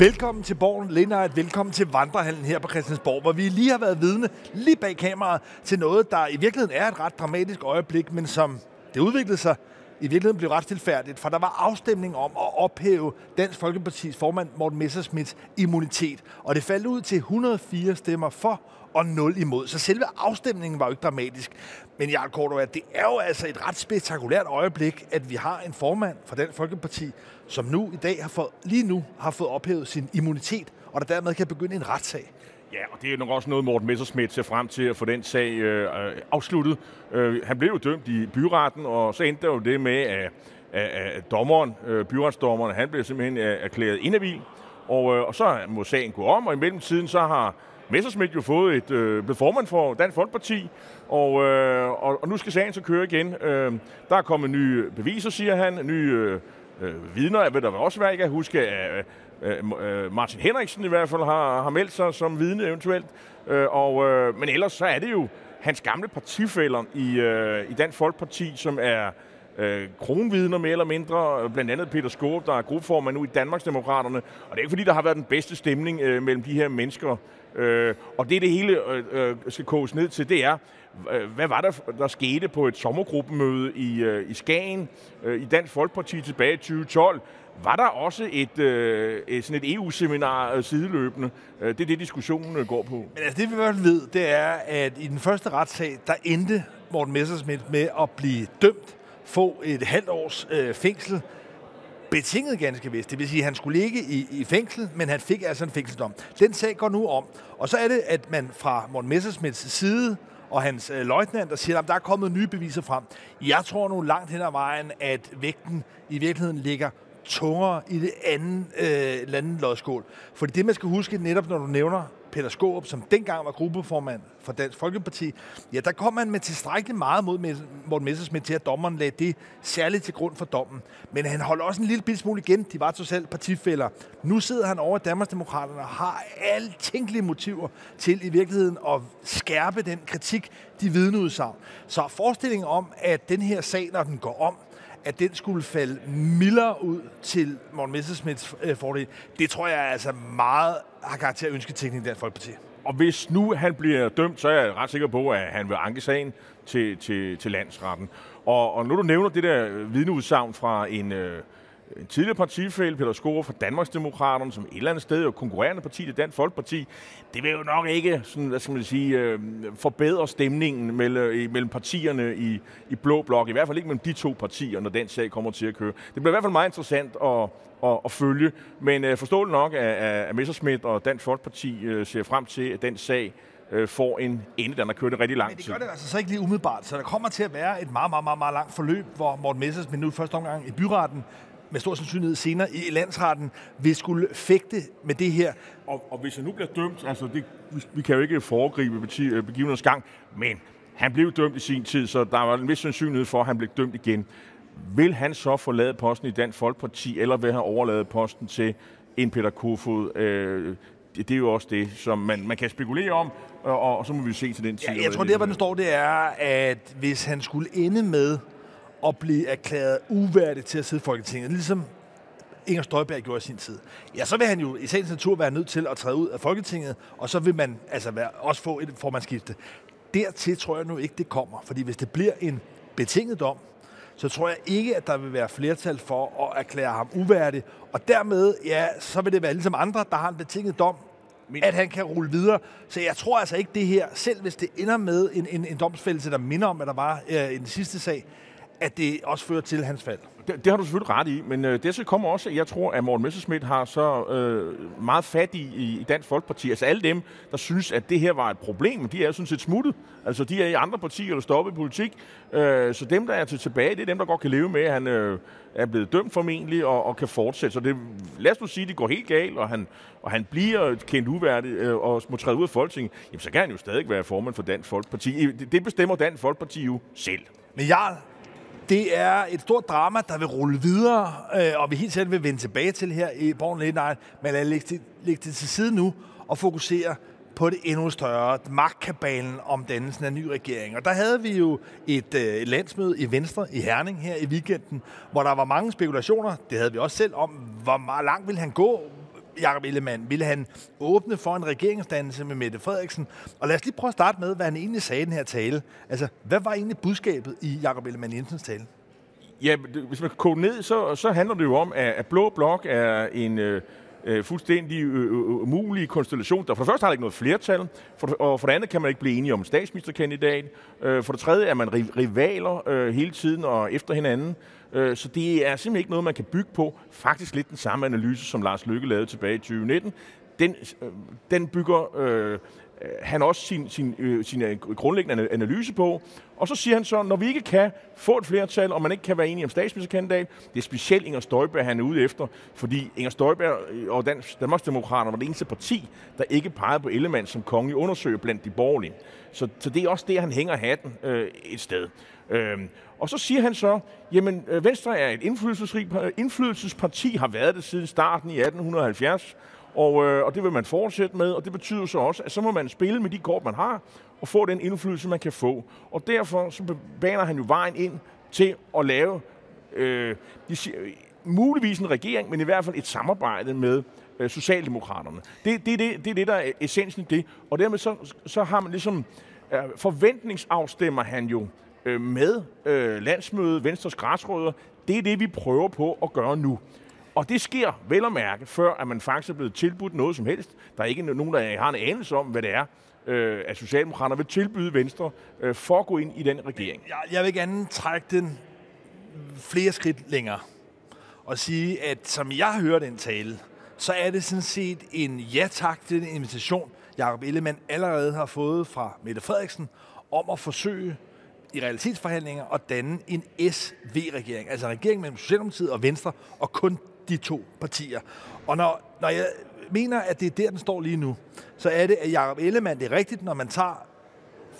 Velkommen til Borgen Lindart, velkommen til Vandrehallen her på Christiansborg, hvor vi lige har været vidne lige bag kameraet til noget, der i virkeligheden er et ret dramatisk øjeblik, men som det udviklede sig, i virkeligheden blev ret tilfærdigt, for der var afstemning om at ophæve Dansk Folkepartis formand Morten Messersmiths immunitet, og det faldt ud til 104 stemmer for og 0 imod. Så selve afstemningen var jo ikke dramatisk. Men Jarl Cordova, det er jo altså et ret spektakulært øjeblik, at vi har en formand for Dansk Folkeparti, som nu i dag har fået, lige nu har fået ophævet sin immunitet, og der dermed kan begynde en retssag. Ja, og det er nok også noget, Morten Messersmith ser frem til at få den sag øh, øh, afsluttet. Øh, han blev jo dømt i byretten, og så endte der jo det med, at, at, at dommeren, øh, byretsdommeren, han blev simpelthen øh, erklæret inhabil, og, øh, og så må sagen gå om, og i mellemtiden så har Messersmith jo fået et øh, blevet formand for Dansk Folkeparti, og, øh, og, og nu skal sagen så køre igen. Øh, der er kommet nye beviser, siger han, nye øh, øh, vidner, jeg ved der også være, jeg kan huske, at Øh, øh, Martin Henriksen i hvert fald har, har meldt sig som vidne eventuelt. Øh, og, øh, men ellers så er det jo hans gamle partifælder i, øh, i Dansk Folkeparti, som er øh, kronvidner mere eller mindre, blandt andet Peter Skåb, der er gruppeformand nu i Danmarksdemokraterne. Og det er ikke fordi, der har været den bedste stemning øh, mellem de her mennesker. Øh, og det, det hele øh, øh skal koges ned til, det er, hvad var der, der skete på et sommergruppemøde i, øh, i Skagen øh, i Dansk Folkeparti tilbage i 2012? Var der også et, øh, et, sådan et EU-seminar øh, sideløbende? Øh, det er det, diskussionen øh, går på. Men altså, det vi i ved, det er, at i den første retssag, der endte Morten Messersmith med at blive dømt, få et halvt års øh, fængsel, betinget ganske vist. Det vil sige, at han skulle ligge i, i fængsel, men han fik altså en fængselsdom. Den sag går nu om. Og så er det, at man fra Morten Messersmiths side og hans øh, løjtnant, der siger, at der er kommet nye beviser frem. Jeg tror nu langt hen ad vejen, at vægten i virkeligheden ligger tungere i det andet øh, landet lodskål. For det, man skal huske netop, når du nævner Peter Skåb, som dengang var gruppeformand for Dansk Folkeparti, ja, der kom man med tilstrækkeligt meget mod Morten Messersmith til, at dommeren lagde det særligt til grund for dommen. Men han holdt også en lille bitte smule igen. De var selv partifælder. Nu sidder han over i Danmarksdemokraterne og har alle tænkelige motiver til i virkeligheden at skærpe den kritik, de vidneudsagn. Så forestillingen om, at den her sag, når den går om, at den skulle falde mildere ud til Morten Messerschmidts øh, fordel, det tror jeg altså meget har karakter af ønsketænkning i Dansk Folkeparti. Og hvis nu han bliver dømt, så er jeg ret sikker på, at han vil anke sagen til, til, til landsretten. Og, og nu du nævner det der vidneudsagn fra en, øh, en tidligere partifæl, Peter Skore fra Danmarksdemokraterne, som et eller andet sted er konkurrerende parti, det Dansk Folkeparti, det vil jo nok ikke sådan, hvad skal man sige, øh, forbedre stemningen mellem, mellem partierne i, i Blå Blok, i hvert fald ikke mellem de to partier, når den sag kommer til at køre. Det bliver i hvert fald meget interessant at, at, at følge, men øh, forståeligt nok, at, at Messerschmidt og Dansk Folkeparti øh, ser frem til, at den sag øh, får en ende, den har kørt rigtig lang tid. Men det gør det altså så ikke lige umiddelbart, så der kommer til at være et meget, meget, meget, meget langt forløb, hvor Morten Messersmith nu første omgang i byretten med stor sandsynlighed senere i landsretten vil skulle fægte med det her. Og, og hvis han nu bliver dømt, altså det, vi kan jo ikke foregribe øh, begivenhedens gang, men han blev dømt i sin tid, så der var en vis sandsynlighed for, at han blev dømt igen. Vil han så forlade posten i Dansk Folkeparti, eller vil han overlade posten til en Peter Kofod? Øh, det, det er jo også det, som man, man kan spekulere om, og, og så må vi se til den tid. Ja, jeg tror, det, hvor den står, det er, at hvis han skulle ende med at blive erklæret uværdig til at sidde i Folketinget, ligesom Inger Støjberg gjorde i sin tid, ja, så vil han jo i sagens natur være nødt til at træde ud af Folketinget, og så vil man altså være, også få et formandskifte. Dertil tror jeg nu ikke, det kommer, fordi hvis det bliver en betinget dom, så tror jeg ikke, at der vil være flertal for at erklære ham uværdig. Og dermed, ja, så vil det være ligesom andre, der har en betinget dom, men... at han kan rulle videre. Så jeg tror altså ikke det her, selv hvis det ender med en, en, en domsfældelse, der minder om, at der var øh, i den sidste sag, at det også fører til hans fald. Det, det har du selvfølgelig ret i, men øh, det så kommer også, at jeg tror, at Morten Messerschmidt har så øh, meget fat i, i Dansk Folkeparti. Altså alle dem, der synes, at det her var et problem, de er sådan set smuttet. Altså de er i andre partier eller stoppet i politik. Øh, så dem, der er til tilbage, det er dem, der godt kan leve med, at han øh, er blevet dømt formentlig og, og kan fortsætte. Så det, lad os nu sige, at det går helt galt, og han, og han bliver kendt uværdig øh, og må træde ud af Folketinget. Jamen så kan han jo stadig være formand for Dansk Folkeparti. Det, det bestemmer Dansk Folkeparti jo selv. Men Jarl, det er et stort drama, der vil rulle videre, øh, og vi helt selv vil vende tilbage til her i Borgen Late Night, men lad lægge det, lægge det til side nu og fokusere på det endnu større, magtkabalen om dannelsen af ny regering. Og der havde vi jo et, øh, et landsmøde i Venstre i Herning her i weekenden, hvor der var mange spekulationer, det havde vi også selv om, hvor meget langt ville han gå, Jakob Ellemann? Ville han åbne for en regeringsdannelse med Mette Frederiksen? Og lad os lige prøve at starte med, hvad han egentlig sagde i den her tale. Altså, hvad var egentlig budskabet i Jakob Ellemann Jensens tale? Ja, hvis man kan ned, så, så handler det jo om, at, Blå Blok er en... Øh, øh, fuldstændig øh, umulig konstellation. Der for det første har der ikke noget flertal, for, og for det andet kan man ikke blive enige om statsministerkandidat. Øh, for det tredje er man rivaler øh, hele tiden og efter hinanden. Øh, så det er simpelthen ikke noget, man kan bygge på. Faktisk lidt den samme analyse, som Lars Lykke lavede tilbage i 2019. Den, øh, den bygger øh, han også sin, sin, øh, sin øh, grundlæggende analyse på. Og så siger han så, når vi ikke kan få et flertal, og man ikke kan være enige om statsministerkandidat, det er specielt Inger Støjberg, han er ude efter, fordi Inger Støjberg øh, og Danmarksdemokraterne var det eneste parti, der ikke pegede på Ellemann som kongelig undersøger blandt de borgerlige. Så, så det er også det, han hænger hatten øh, et sted. Øh, og så siger han så, jamen øh, Venstre er et indflydelsesparti, har været det siden starten i 1870, og, øh, og det vil man fortsætte med, og det betyder så også, at så må man spille med de kort, man har, og få den indflydelse, man kan få. Og derfor så baner han jo vejen ind til at lave øh, de siger, muligvis en regering, men i hvert fald et samarbejde med øh, Socialdemokraterne. Det, det, det, det er det, der er essensen i det. Og dermed så, så har man ligesom, øh, forventningsafstemmer han jo øh, med øh, landsmødet, Venstres græsrødder. Det er det, vi prøver på at gøre nu. Og det sker vel at mærke, før at man faktisk er blevet tilbudt noget som helst. Der er ikke nogen, der har en anelse om, hvad det er, øh, at Socialdemokraterne vil tilbyde Venstre øh, for at gå ind i den regering. Jeg, jeg vil gerne trække den flere skridt længere og sige, at som jeg hører den tale, så er det sådan set en ja-tak til den invitation, Jacob Ellemann allerede har fået fra Mette Frederiksen, om at forsøge i realitetsforhandlinger at danne en SV-regering, altså en regering mellem Socialdemokratiet og Venstre, og kun de to partier. Og når, når jeg mener, at det er der, den står lige nu, så er det, at Jacob Ellemann, det er rigtigt, når man tager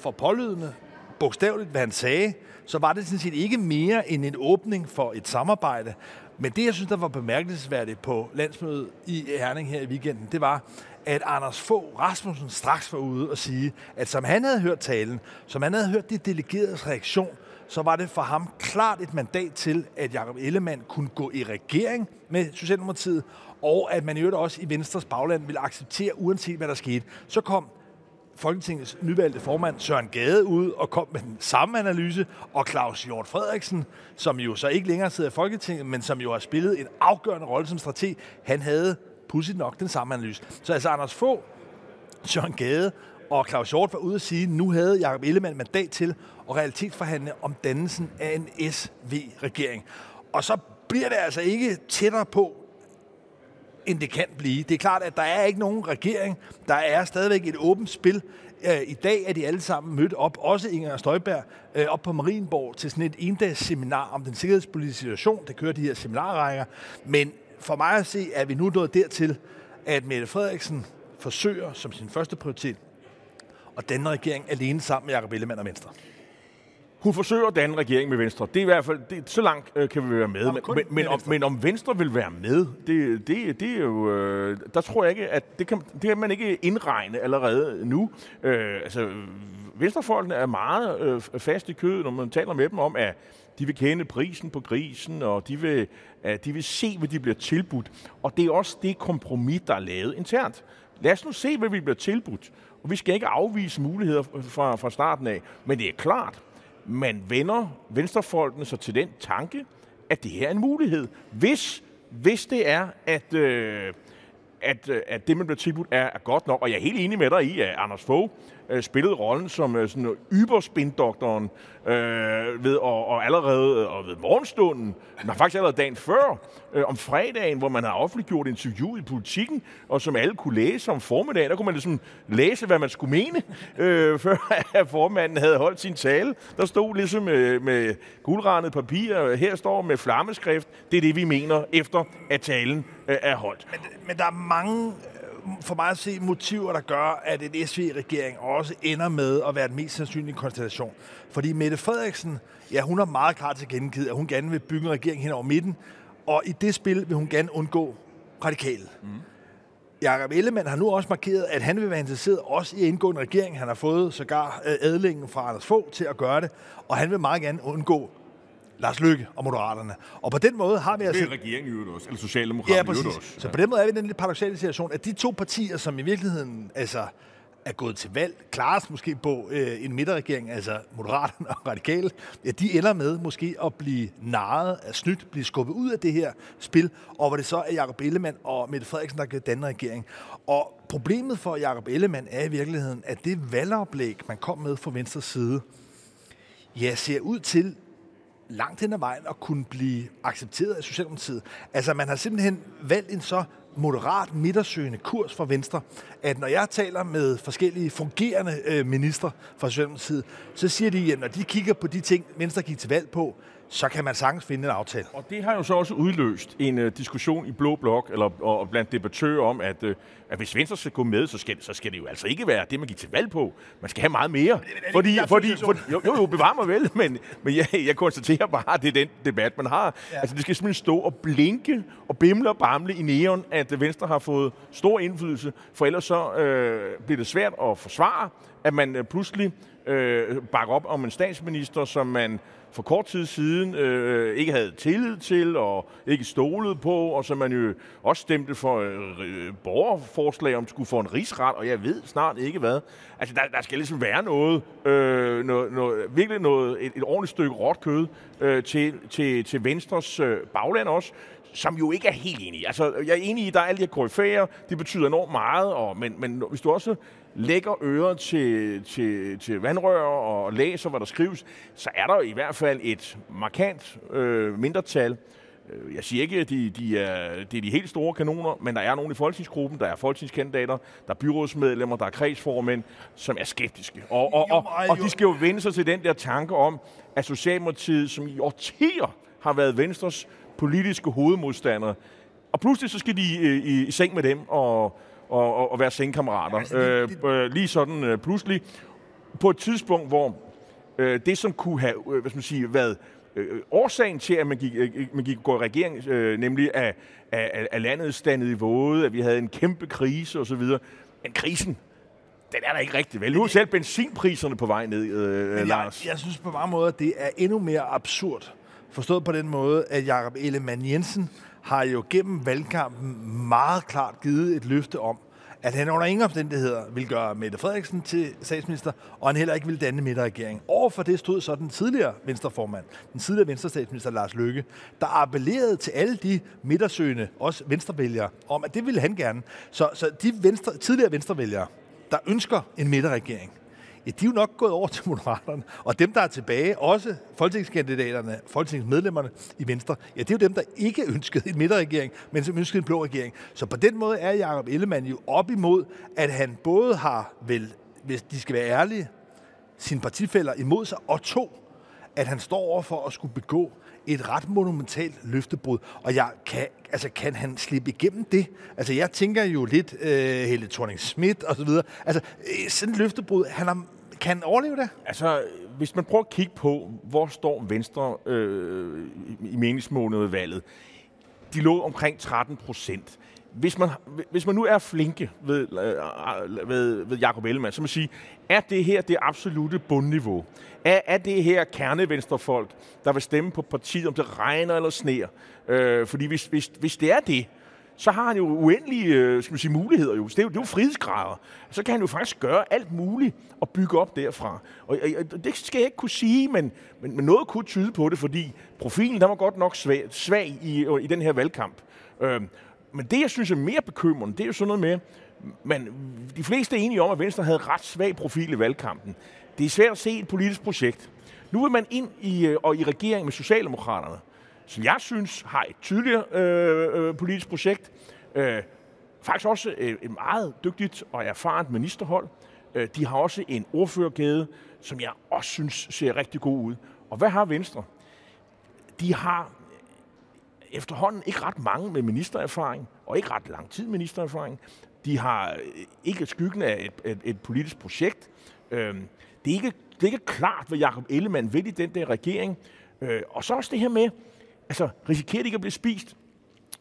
for pålydende, bogstaveligt, hvad han sagde, så var det sådan set ikke mere end en åbning for et samarbejde. Men det, jeg synes, der var bemærkelsesværdigt på landsmødet i Herning her i weekenden, det var, at Anders få Rasmussen straks var ude og sige, at som han havde hørt talen, som han havde hørt de delegeredes reaktion, så var det for ham klart et mandat til, at Jakob Ellemann kunne gå i regering med Socialdemokratiet, og at man i øvrigt også i Venstres bagland ville acceptere, uanset hvad der skete. Så kom Folketingets nyvalgte formand Søren Gade ud og kom med den samme analyse, og Claus Hjort Frederiksen, som jo så ikke længere sidder i Folketinget, men som jo har spillet en afgørende rolle som strateg, han havde pudsigt nok den samme analyse. Så altså Anders få Søren Gade og Claus Hjort var ude at sige, at nu havde Jacob Ellemann mandat til at realitetsforhandle om dannelsen af en SV-regering. Og så bliver det altså ikke tættere på, end det kan blive. Det er klart, at der er ikke nogen regering. Der er stadigvæk et åbent spil. Øh, I dag er de alle sammen mødt op, også Inger Støjberg, øh, op på Marienborg til sådan et endags seminar om den sikkerhedspolitiske situation. Det kører de her seminarrækker. Men for mig at se, er vi nu nået dertil, at Mette Frederiksen forsøger som sin første prioritet og denne regering alene sammen med Jacob Ellemann og Venstre. Hun forsøger at danne regering med Venstre. Det er i hvert fald, det, så langt øh, kan vi være med. Men, men, men, om, men om Venstre vil være med, det, det, det er jo, øh, der tror jeg ikke, at det kan, det kan man ikke indregne allerede nu. Øh, altså, Venstrefolkene er meget øh, fast i kødet, når man taler med dem om, at de vil kende prisen på grisen, og de vil, at de vil se, hvad de bliver tilbudt. Og det er også det kompromis, der er lavet internt. Lad os nu se, hvad vi bliver tilbudt. Og vi skal ikke afvise muligheder fra, fra starten af. Men det er klart, man vender venstrefolkene så til den tanke, at det her er en mulighed. Hvis, hvis det er, at, øh, at, øh, at det, man bliver tilbudt, er, er godt nok. Og jeg er helt enig med dig i, at Anders Fogh øh, spillede rollen som øh, sådan øh, yberspindoktoren øh, ved, og, og allerede øh, og ved morgenstunden, men faktisk allerede dagen før, øh, om fredagen, hvor man har offentliggjort interview i politikken, og som alle kunne læse om formiddagen, der kunne man ligesom læse, hvad man skulle mene, øh, før at formanden havde holdt sin tale. Der stod ligesom øh, med guldrandet papir, øh, her står med flammeskrift, det er det, vi mener, efter at talen øh, er holdt. Men, men der er mange for mig at se motiver, der gør, at en SV-regering også ender med at være den mest sandsynlige konstellation. Fordi Mette Frederiksen, ja, hun har meget klart til gengivet, at hun gerne vil bygge en regering hen over midten, og i det spil vil hun gerne undgå radikale. Mm. Jakob Ellemann har nu også markeret, at han vil være interesseret også i at indgå en regering. Han har fået sågar øh, adlingen fra Anders Fogh til at gøre det, og han vil meget gerne undgå Lars Løkke og Moderaterne. Og på den måde har vi altså... Det er regeringen i også, eller Socialdemokraterne Ja, i præcis. også. Så på den måde er vi i den lidt paradoxale situation, at de to partier, som i virkeligheden altså, er gået til valg, klares måske på øh, en midterregering, altså Moderaterne og Radikale, ja, de ender med måske at blive narret af snydt, blive skubbet ud af det her spil, og hvor det så er Jacob Ellemann og Mette Frederiksen, der kan danne regering. Og problemet for Jacob Ellemann er i virkeligheden, at det valgoplæg, man kom med fra venstre side, ja, ser ud til langt hen ad vejen at kunne blive accepteret af Socialdemokratiet. Altså, man har simpelthen valgt en så moderat midtersøgende kurs for Venstre, at når jeg taler med forskellige fungerende øh, minister fra Socialdemokratiet, så siger de, at når de kigger på de ting, Venstre gik til valg på, så kan man sagtens finde en aftale. Og det har jo så også udløst en uh, diskussion i Blå Blok, eller og blandt debattører om, at, uh, at hvis Venstre skal gå med, så skal, så skal det jo altså ikke være det, man gik til valg på. Man skal have meget mere. Fordi, fordi, fordi, jo, jo, jo, bevar mig vel, men, men jeg, jeg konstaterer bare, at det er den debat, man har. Ja. Altså, det skal simpelthen stå og blinke og bimle og bamle i neon, at Venstre har fået stor indflydelse, for ellers så øh, bliver det svært at forsvare, at man øh, pludselig øh, bakker op om en statsminister, som man for kort tid siden øh, ikke havde tillid til og ikke stolet på, og som man jo også stemte for øh, øh, borgerforslag om skulle få en rigsret, og jeg ved snart ikke hvad. Altså, der, der skal ligesom være noget, øh, noget, noget virkelig noget, et, et ordentligt stykke råt kød øh, til, til, til Venstres øh, bagland også, som jo ikke er helt enige. Altså, jeg er enig i, at der er alle de her koryfærer, det betyder enormt meget, og, men, men hvis du også lægger øret til, til, til vandrør og læser, hvad der skrives, så er der i hvert fald et markant øh, mindretal. Jeg siger ikke, at de, de er, det er de helt store kanoner, men der er nogle i folketingsgruppen, der er folketingskandidater, der er byrådsmedlemmer, der er kredsformænd, som er skeptiske. Og, og, og, og de skal jo vende sig til den der tanke om, at Socialdemokratiet, som i årtier har været Venstres politiske hovedmodstandere, og pludselig så skal de i, i, i seng med dem og, og, og, og være sengkammerater. Ja, altså, det, det... Øh, lige sådan øh, pludselig. På et tidspunkt, hvor øh, det, som kunne have øh, hvad skal man sige, været øh, årsagen til, at man gik, øh, man gik gå i regering, øh, nemlig at, at, at landet standede i våde, at vi havde en kæmpe krise osv., men krisen, den er der ikke rigtig vel. Nu er selv benzinpriserne på vej ned, øh, jeg, Lars. Jeg synes på mange måder, det er endnu mere absurd. Forstået på den måde, at Jakob Ellemann Jensen har jo gennem valgkampen meget klart givet et løfte om, at han under ingen omstændigheder vil gøre Mette Frederiksen til statsminister, og han heller ikke vil danne midterregering. Overfor det stod så den tidligere venstreformand, den tidligere venstrestatsminister Lars Løkke, der appellerede til alle de midtersøgende, også venstrevælgere, om at det ville han gerne. Så, så de venstre, tidligere venstrevælgere, der ønsker en midterregering, ja, de er jo nok gået over til Moderaterne. Og dem, der er tilbage, også folketingskandidaterne, folketingsmedlemmerne i Venstre, ja, det er jo dem, der ikke ønskede en midterregering, men som ønskede en blå regering. Så på den måde er Jacob Ellemann jo op imod, at han både har, vel, hvis de skal være ærlige, sine partifælder imod sig, og to, at han står over for at skulle begå et ret monumentalt løftebrud. Og jeg kan, altså, kan han slippe igennem det? Altså, jeg tænker jo lidt øh, Helle thorning Schmidt og så videre. Altså, øh, sådan et løftebrud, han har, kan han overleve det? Altså, hvis man prøver at kigge på, hvor står Venstre øh, i meningsmålet valget, de lå omkring 13 procent. Hvis man, hvis man nu er flinke ved, øh, ved, ved Jacob Ellemann, så må man sige, er det her det absolute bundniveau? Er, er det her kernevenstrefolk, der vil stemme på partiet, om det regner eller sneer? Øh, fordi hvis, hvis, hvis det er det, så har han jo uendelige øh, skal man sige, muligheder. Jo. Det, er jo, det er jo frihedsgrader. Så kan han jo faktisk gøre alt muligt og bygge op derfra. Og, og det skal jeg ikke kunne sige, men, men, men noget kunne tyde på det, fordi profilen der var godt nok svag, svag i, i den her valgkamp. Øh, men det, jeg synes er mere bekymrende, det er jo sådan noget med, men de fleste er enige om, at Venstre havde ret svag profil i valgkampen. Det er svært at se et politisk projekt. Nu vil man ind i, øh, og i regering med Socialdemokraterne, som jeg synes har et tydeligere øh, øh, politisk projekt. Øh, faktisk også øh, et meget dygtigt og erfarent ministerhold. Øh, de har også en ordførergade, som jeg også synes ser rigtig god ud. Og hvad har Venstre? De har efterhånden ikke ret mange med ministererfaring, og ikke ret lang tid ministererfaring. De har øh, ikke skyggen af et, et, et politisk projekt. Øh, det, er ikke, det er ikke klart, hvad Jacob Ellemann vil i den der regering. Øh, og så også det her med, altså risikerer de ikke at blive spist?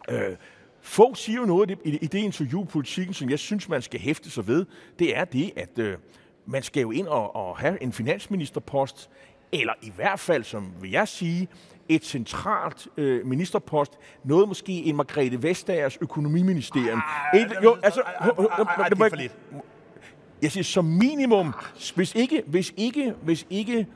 Øh, få siger jo noget i det, i det interview politikken, som jeg synes, man skal hæfte sig ved. Det er det, at øh, man skal jo ind og, og have en finansministerpost eller i hvert fald, som vil jeg sige, et centralt øh, ministerpost, noget måske en Margrethe Vestagers økonomiministerium. Ej, Et, jo, altså, ej, ej, det er for lidt. jeg siger som minimum, hvis ikke, hvis ikke, hvis ikke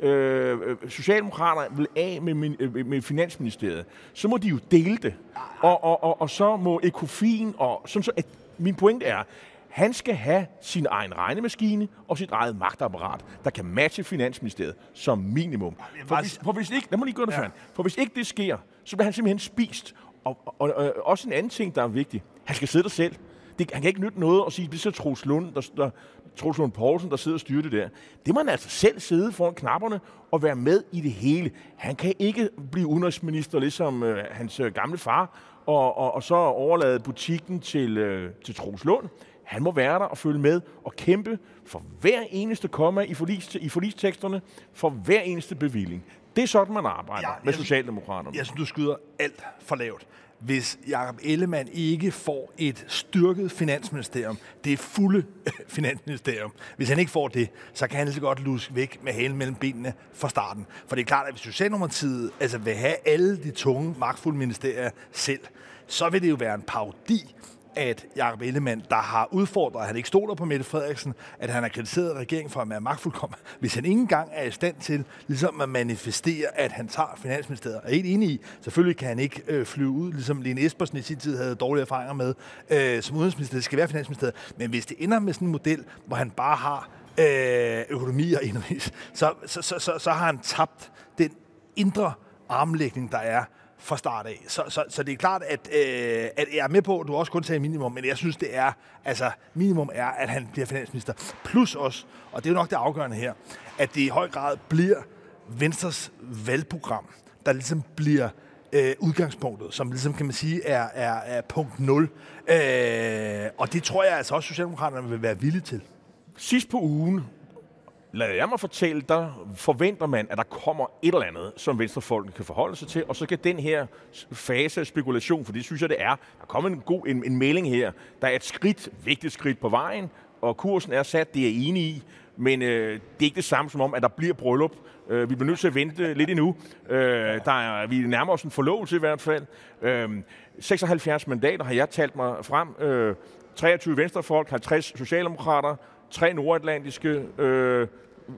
øh, Socialdemokraterne vil af med, min, øh, med Finansministeriet, så må de jo dele det. Og, og, og, og så må Ecofin, og sådan så, at min pointe er, han skal have sin egen regnemaskine og sit eget magtapparat, der kan matche Finansministeriet som minimum. For hvis, for hvis ikke, lad mig lige gå Ja. For hvis ikke det sker, så bliver han simpelthen spist. Og, og, og, og også en anden ting, der er vigtig. Han skal sidde der selv. Det, han kan ikke nytte noget at sige, det er så Troels Lund, der, der, Troels Lund Poulsen, der sidder og styrer det der. Det må han altså selv sidde foran knapperne og være med i det hele. Han kan ikke blive udenrigsminister, ligesom øh, hans øh, gamle far, og, og, og så overlade butikken til, øh, til Troels Lund. Han må være der og følge med og kæmpe for hver eneste komma i, forlis, i forlisteksterne, for hver eneste bevilling. Det er sådan, man arbejder Ja, ja, med jeg- Socialdemokraterne. Jeg synes, du skyder alt for lavt. Hvis Jakob Ellemann ikke får et styrket finansministerium, det fulde finansministerium, hvis han ikke får det, så kan han lige så godt luske væk med halen mellem benene fra starten. For det er klart, at hvis Socialdemokratiet altså vil have alle de tunge, magtfulde ministerier selv, så vil det jo være en parodi at Jacob Ellemann, der har udfordret, at han ikke stoler på Mette Frederiksen, at han har kritiseret regeringen for at være magtfuldkommen, hvis han ikke engang er i stand til ligesom at manifestere, at han tager Finansministeriet. Jeg er helt enig i, selvfølgelig kan han ikke øh, flyve ud, ligesom Lene Espersen i sin tid havde dårlige erfaringer med, øh, som udenrigsminister, det skal være Finansministeriet. Men hvis det ender med sådan en model, hvor han bare har øh, økonomi og indrigs, så, så, så, så, så har han tabt den indre armlægning, der er fra start af. Så, så, så det er klart, at, øh, at jeg er med på, at du også kun sagde minimum, men jeg synes, det er, altså minimum er, at han bliver finansminister. Plus også, og det er jo nok det afgørende her, at det i høj grad bliver Venstres valgprogram, der ligesom bliver øh, udgangspunktet, som ligesom kan man sige er, er, er punkt 0. Øh, og det tror jeg altså også, Socialdemokraterne vil være villige til. Sidst på ugen, lad jeg mig fortælle, der forventer man, at der kommer et eller andet, som venstrefolkene kan forholde sig til, og så kan den her fase af spekulation, for det synes jeg, det er, der kommer en god en, en melding her, der er et skridt, vigtigt skridt på vejen, og kursen er sat, det er jeg enig i, men øh, det er ikke det samme som om, at der bliver bryllup. Øh, vi bliver nødt til at vente lidt endnu. Øh, der er, vi nærmer os en forlovelse i hvert fald. Øh, 76 mandater har jeg talt mig frem. Øh, 23 venstrefolk, 50 socialdemokrater, tre nordatlantiske øh,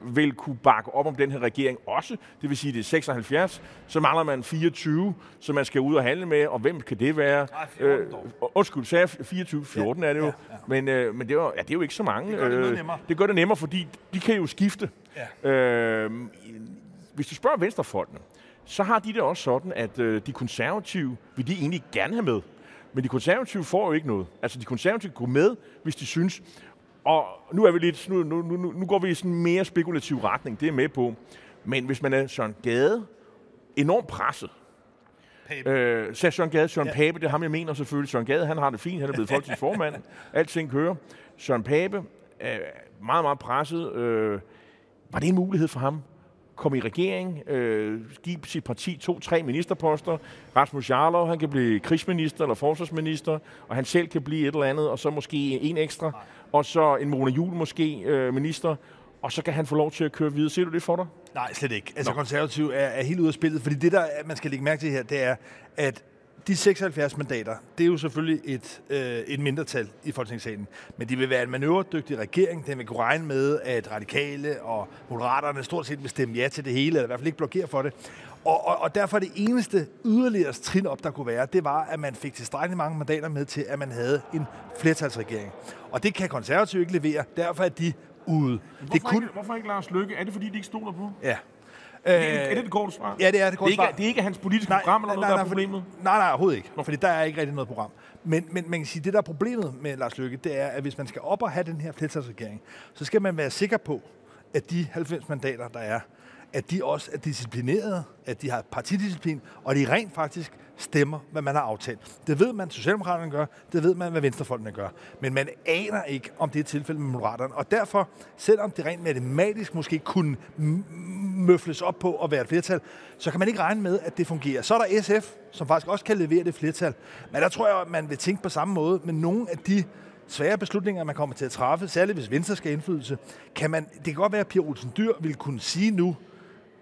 vil kunne bakke op om den her regering også. Det vil sige, det er 76. Så mangler man 24, som man skal ud og handle med, og hvem kan det være? Nej, 14 dog. øh, undskyld, sagde jeg 24? 14 Ja, er det jo. ja, ja. Men, øh, men det, er jo, ja, det er jo ikke så mange. Det gør det Øh, nemmere. Det gør det nemmere, fordi de kan jo skifte. Ja. Øh, hvis du spørger venstrefolkene, så har de det også sådan, at øh, de konservative vil de egentlig gerne have med. Men de konservative får jo ikke noget. Altså, de konservative går med, hvis de synes. Og nu er vi lidt, nu, nu, nu, nu går vi i sådan en mere spekulativ retning, det er med på. Men hvis man er Søren Gade, enormt presset, Pape. Øh, sagde Søren Gade, Søren Ja. ja. Pape, det er ham, jeg mener selvfølgelig. Søren Gade, han har det fint, han er blevet folketingsformand. Alting kører. Søren Pape er meget, meget presset. Øh, var det en mulighed for ham? Komme i regering, øh, give sit parti to-tre ministerposter. Rasmus Jarlov, han kan blive krigsminister eller forsvarsminister, og han selv kan blive et eller andet, og så måske en ekstra. Og så en Mona Juhl måske øh, minister. Og så kan han få lov til at køre videre. Ser du det for dig? Nej, slet ikke. Altså, konservativ er, er helt ude af spillet, fordi det, der er- man skal lægge mærke til her, det er, at de 76 mandater, det er jo selvfølgelig et, øh, et mindretal i Folketingssalen, men de vil være en manøvredygtig regering. Den vil kunne regne med, at radikale og moderaterne stort set vil stemme ja til det hele, eller i hvert fald ikke blokere for det. Og, og, og derfor er det eneste yderligere trin op, der kunne være, det var, at man fik tilstrækkeligt mange mandater med til, at man havde en flertalsregering. Og det kan konservative ikke levere, derfor er de ude. Det kunne, ikke, hvorfor ikke Lars Lykke? Er det, fordi de ikke stoler på? ja. Er det, er det det korte svar? Ja, det er det det, korte ikke, svar. det er ikke hans politiske program eller noget, der er problemet? Fordi, nej, nej, overhovedet ikke. Fordi der er ikke rigtig noget program. Men, men man kan sige, det der er problemet med Lars Løkke, det er, at hvis man skal op og have den her flertalsregering, så skal man være sikker på, at de 90 mandater, der er, at de også er disciplinerede, at de har partidisciplin, og de rent faktisk stemmer, hvad man har aftalt. Det ved man, Socialdemokraterne gør, det ved man, hvad Venstrefolkene gør. Men man aner ikke, om det er tilfældet med Moderaterne. Og derfor, selvom det rent matematisk måske kunne møfles op på at være et flertal, så kan man ikke regne med, at det fungerer. Så er der SF, som faktisk også kan levere det flertal. Men der tror jeg, at man vil tænke på samme måde med nogle af de svære beslutninger, man kommer til at træffe, særligt hvis Venstre skal indflydelse, kan man, det kan godt være, at Pia Olsen Dyr vil kunne sige nu,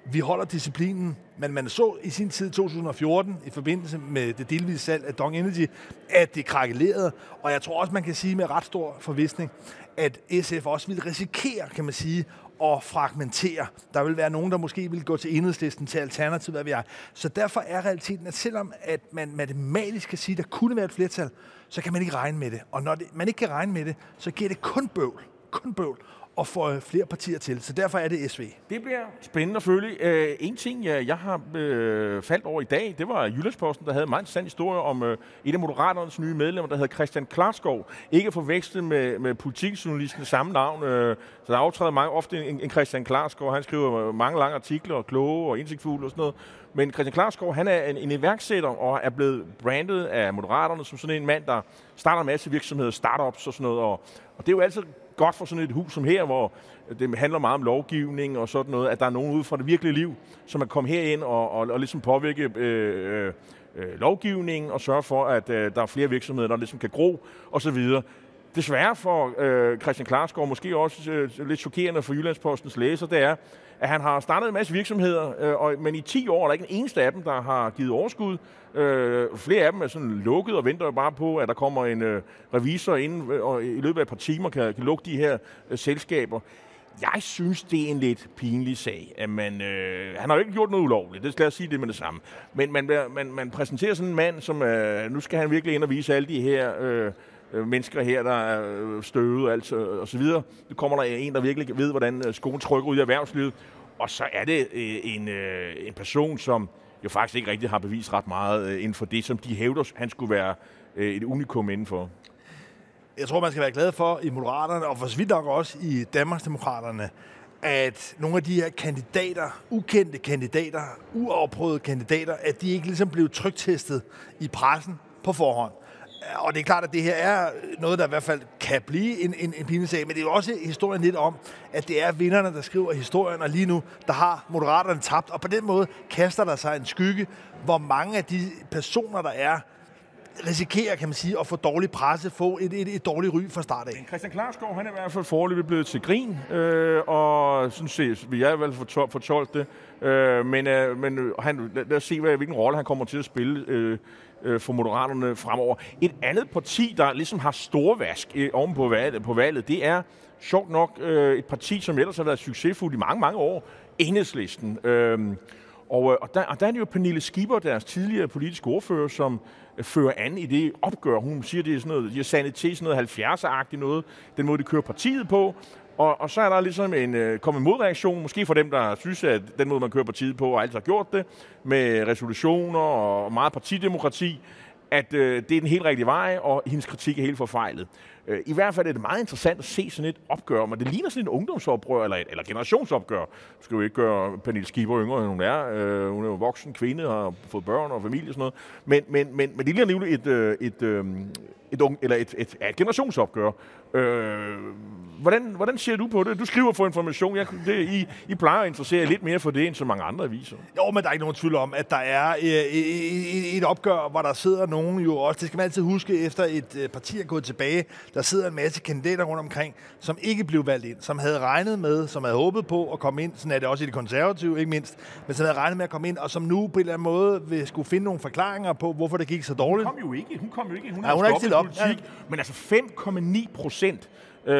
vi holder disciplinen, men man så i sin tid 2014, i forbindelse med det delvise salg af Dong Energy, at det krakkelerede, og jeg tror også, man kan sige med ret stor forvisning, at SF også vil risikere, kan man sige, at fragmentere. Der vil være nogen, der måske vil gå til enhedslisten, til alternativ, hvad vi er. Så derfor er realiteten, at selvom at man matematisk kan sige, at der kunne være et flertal, så kan man ikke regne med det. Og når det, man ikke kan regne med det, så giver det kun bøvl. Kun bøvl og få øh, flere partier til. Så derfor er det SV. Det bliver spændende at følge. Uh, en ting, jeg, jeg har uh, faldt over i dag, det var Jyllandsposten, der havde en meget interessant historie om uh, et af Moderaternes nye medlemmer, der hedder Christian Klarskov. Ikke forvekslet med, med politikjournalisten samme navn. Uh, så der aftræder mange, ofte en, en Christian Klarskov. Han skriver mange lange artikler, og kloge og indsigtfulde og sådan noget. Men Christian Klarskov, han er en, en iværksætter og er blevet brandet af Moderaterne som sådan en mand, der starter en masse virksomheder, startups og sådan noget. Og, og det er jo altid godt for sådan et hus som her, hvor det handler meget om lovgivning og sådan noget, at der er nogen ude fra det virkelige liv, som er kommet herind og, og, og ligesom påvirke øh, øh, øh lovgivningen og sørge for, at øh, der er flere virksomheder, der ligesom kan gro osv. Desværre for øh, Christian Klarsgaard, måske også øh, lidt chokerende for Jyllandspostens læser, det er, at han har startet en masse virksomheder, øh, og, men i 10 år er der ikke en eneste af dem, der har givet overskud. Øh, flere af dem er sådan lukket og venter jo bare på, at der kommer en øh, revisor ind, øh, og i løbet af et par timer kan, kan lukke de her øh, selskaber. Jeg synes, det er en lidt pinlig sag. At man, øh, han har jo ikke gjort noget ulovligt, det skal jeg sige det med det samme. Men man, man, man præsenterer sådan en mand, som øh, nu skal han virkelig ind og vise alle de her... Øh, øh, Øh, mennesker her, der er øh, støvet altså, og så videre. Nu kommer der en, der virkelig ved, hvordan øh, skoen trykker ud i erhvervslivet. Og så er det en, en person, som jo faktisk ikke rigtig har bevist ret meget inden for det, som de hævder, han skulle være et unikum indenfor. Jeg tror, man skal være glad for i Moderaterne, og for så vidt nok også i Danmarksdemokraterne, at nogle af de her kandidater, ukendte kandidater, uafprøvede kandidater, at de ikke ligesom blev trygtestet i pressen på forhånd. Øh, og det er klart, at det her er noget, der i hvert fald kan blive en, en, en pinesag, men det er jo også historien lidt om, at det er vinderne, der skriver historien, og lige nu, der har Moderaterne tabt, og på den måde kaster der sig en skygge, hvor mange af de personer, der er, risikerer, kan man sige, at få dårlig presse, få et, et, et dårligt ry fra start af. Christian Klarskov, han er i hvert fald forløbet blevet til grin, øh, og sådan set, vi er i hvert fald fortolket det. Øh, men øh, men øh, han, lad, lad os se, hvad, hvilken rolle han kommer til at spille øh, øh, for Moderaterne fremover. Et andet parti, der ligesom har storvask øh, oven på valget, på valget, det er sjovt nok øh, et parti, som ellers har været succesfuldt i mange, mange år, Enhedslisten. Øh, og, øh, og, der, og der er det jo Pernille Skipper, deres tidligere politiske ordfører, som øh, fører an i det opgør. Hun siger, det er sådan noget, de har sandet til sådan noget 70'er-agtigt noget, den måde, de kører partiet på. Og, og så er der ligesom en øh, kommet modreaktion, måske for dem, der synes, at den måde, man kører partiet på, og altid har gjort det, med resolutioner og meget partidemokrati, at øh, det er den helt rigtige vej, og hendes kritik er helt forfejlet. Øh, I hvert fald er det meget interessant at se sådan et opgør, men det ligner sådan et ungdomsoprør, eller, et, eller generationsopgør. Du skal jo ikke gøre Pernille Skipper yngre, end hun er. Øh, hun er jo voksen kvinde, og har fået børn og familie og sådan noget. Men, men, men, men det ligner nemlig et, øh, et, øh, et, et, et, eller et, et, et generationsopgør. Øh, hvordan, hvordan ser du på det? Du skriver for information. Jeg, det, I, I plejer at interessere lidt mere for det, end så mange andre aviser. Jo, men der er ikke nogen tvivl om, at der er øh, et, et opgør, hvor der sidder nogen jo også. Det skal man altid huske, efter et øh, parti er gået tilbage. Der sidder en masse kandidater rundt omkring, som ikke blev valgt ind, som havde regnet med, som havde håbet på at komme ind. Sådan er det også i det konservative, ikke mindst. Men som havde regnet med at komme ind, og som nu på en eller anden måde vil skulle finde nogle forklaringer på, hvorfor det gik så dårligt. Hun kom jo ikke. Hun kom jo ikke. Hun, ja, hun er ikke stillet op. Politik, ja. Men altså 5,9 procent Øh,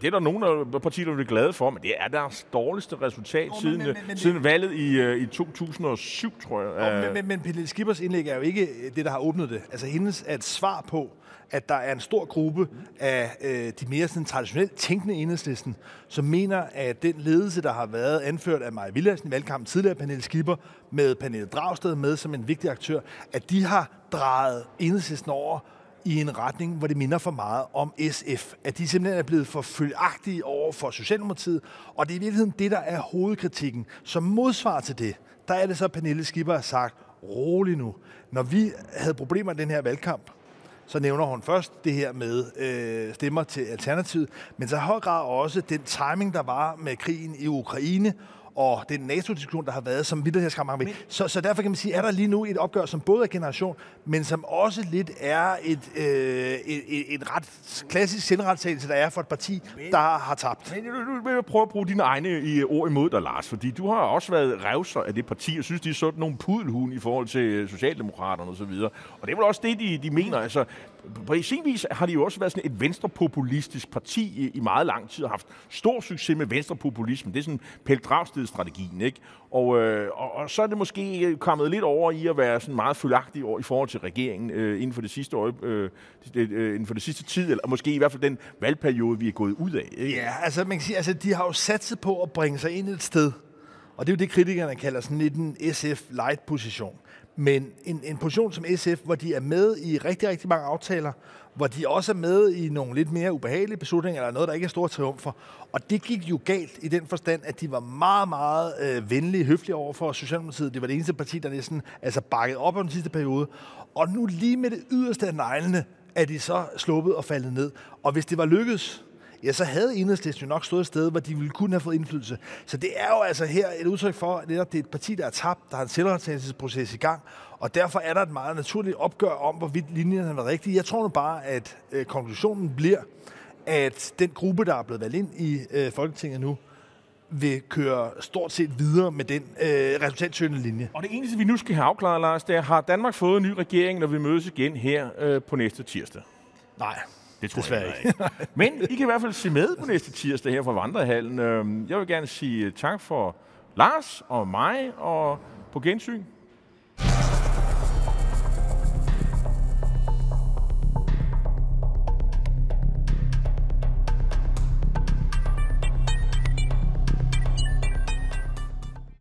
det er der nogen af partier, der er glade for, men det er deres dårligste resultat oh, siden, men, men, men, siden valget i, uh, i 2007, tror jeg. Oh, men, men, men Pernille Skippers indlæg er jo ikke det, der har åbnet det. Altså hendes er et svar på, at der er en stor gruppe af øh, de mere sådan, traditionelt tænkende enhedslisten, som mener, at den ledelse, der har været anført af Maja Villadsen i valgkampen tidligere, Pernille Skipper, med Pernille Dragsted med som en vigtig aktør, at de har drejet enhedslisten over i en retning, hvor det minder for meget om SF. At de simpelthen er blevet for følagtige over for Socialdemokratiet, og det er i virkeligheden det, der er hovedkritikken. Som modsvar til det, der er det så, Pernille Skipper har sagt, rolig nu. Når vi havde problemer i den her valgkamp, så nævner hun først det her med øh, stemmer til Alternativet, men så i høj grad også den timing, der var med krigen i Ukraine, og den NATO-diskussion, der har været, som mange væk. Så, så derfor kan man sige, er der lige nu et opgør, som både er generation, men som også lidt er et, øh, et, et, et ret klassisk sindretagelse, der er for et parti, men, der har tabt. Men nu vil jeg prøve at bruge dine egne i ord imod dig, Lars, fordi du har også været revser af det parti, og synes, de er sådan nogle pudelhun i forhold til Socialdemokraterne osv. Og, og det er vel også det, de, de mener. Altså, på sin vis har de jo også været sådan et venstrepopulistisk parti i, i meget lang tid, og haft stor succes med venstrepopulisme. Det er sådan Pelle Dragsted-strategien, ikke? Og, øh, og, og så er det måske kommet lidt over i at være sådan meget følagtig i forhold til regeringen øh, inden for det sidste år, øh, øh, inden for det sidste tid, eller måske i hvert fald den valgperiode, vi er gået ud af. Ikke? Ja, altså man kan sige, altså de har jo satset på at bringe sig ind et sted, og det er jo det, kritikerne kalder sådan lidt en SF-light-position. Men en, en position som SF, hvor de er med i rigtig, rigtig mange aftaler, hvor de også er med i nogle lidt mere ubehagelige beslutninger, eller noget, der ikke er store triumfer. Og det gik jo galt i den forstand, at de var meget, meget øh, venlige, høflige over for Socialdemokratiet. Det var det eneste parti, der næsten altså bakket op om den sidste periode. Og nu lige med det yderste af neglene, er de så sluppet og faldet ned. Og hvis det var lykkedes, ja, så havde enhedslisten jo nok stået et sted, hvor de ville kunne have fået indflydelse. Så det er jo altså her et udtryk for, at det er et parti, der er tabt, der har en selvretagelsesproces i gang, og derfor er der et meget naturligt opgør om, hvorvidt linjen har været rigtig. Jeg tror nu bare, at øh, konklusionen bliver, at den gruppe, der er blevet valgt ind i øh, Folketinget nu, vil køre stort set videre med den øh, resultatsøgende linje. Og det eneste, vi nu skal have afklaret, Lars, det er, har Danmark fået en ny regering, når vi mødes igen her øh, på næste tirsdag? Nej. Det tror Desværre jeg ikke. Men I kan i hvert fald se med på næste tirsdag her fra Vandrehallen. Øhm, jeg vil gerne sige tak for Lars og mig, og på gensyn.